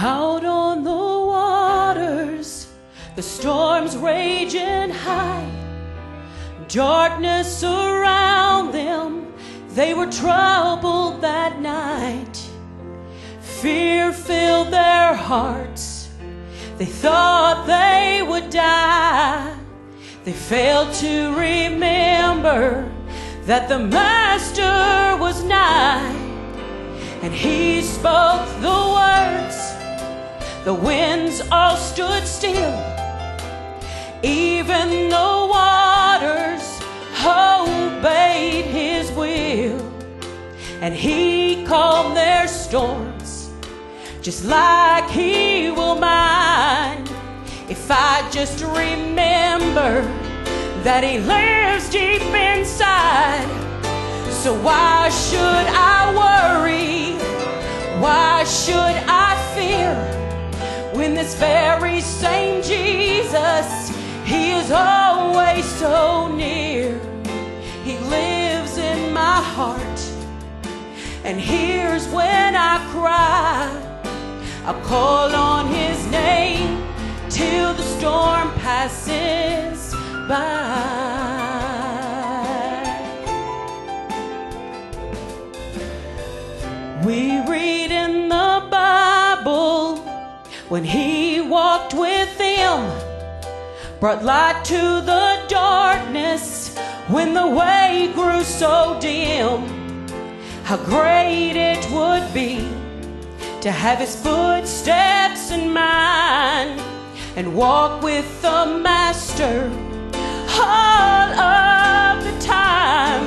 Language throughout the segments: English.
Out on the waters, the storms raging high, darkness around them, they were troubled that night. Fear filled their hearts, they thought they would die. They failed to remember that the Master was nigh, and he spoke the the winds all stood still. Even the waters obeyed his will. And he calmed their storms just like he will mine. If I just remember that he lives deep inside. So why should I worry? Why should I fear? When this very same Jesus, He is always so near. He lives in my heart and hears when I cry. I call on His name till the storm passes by. We when he walked with them, brought light to the darkness when the way grew so dim. How great it would be to have his footsteps in mine and walk with the Master all of the time.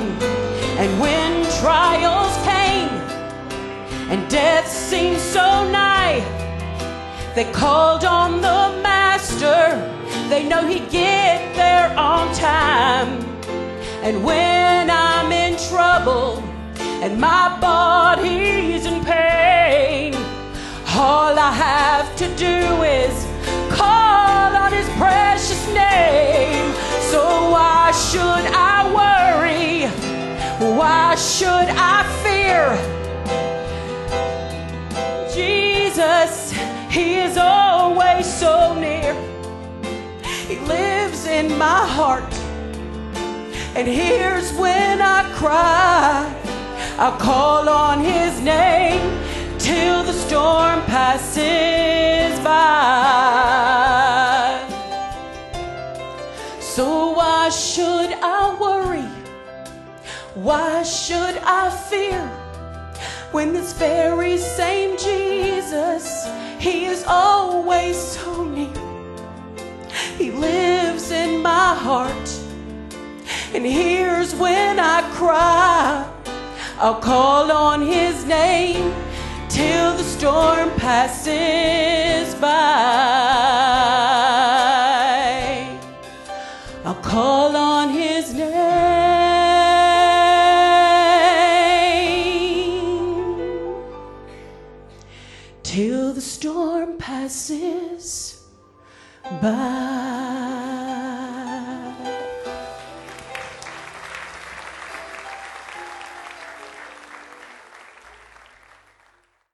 And when trials came and death seemed so nigh, they called on the master. They know he'd get there on time. And when I'm in trouble and my body's in pain, all I have to do is call on his precious name. So why should I worry? Why should I fear? He is always so near. He lives in my heart and hears when I cry. I call on His name till the storm passes by. So why should I worry? Why should I fear when this very same Jesus? He is always so near. He lives in my heart and hears when I cry. I'll call on his name till the storm passes by. I'll call on his name till the storm passes by.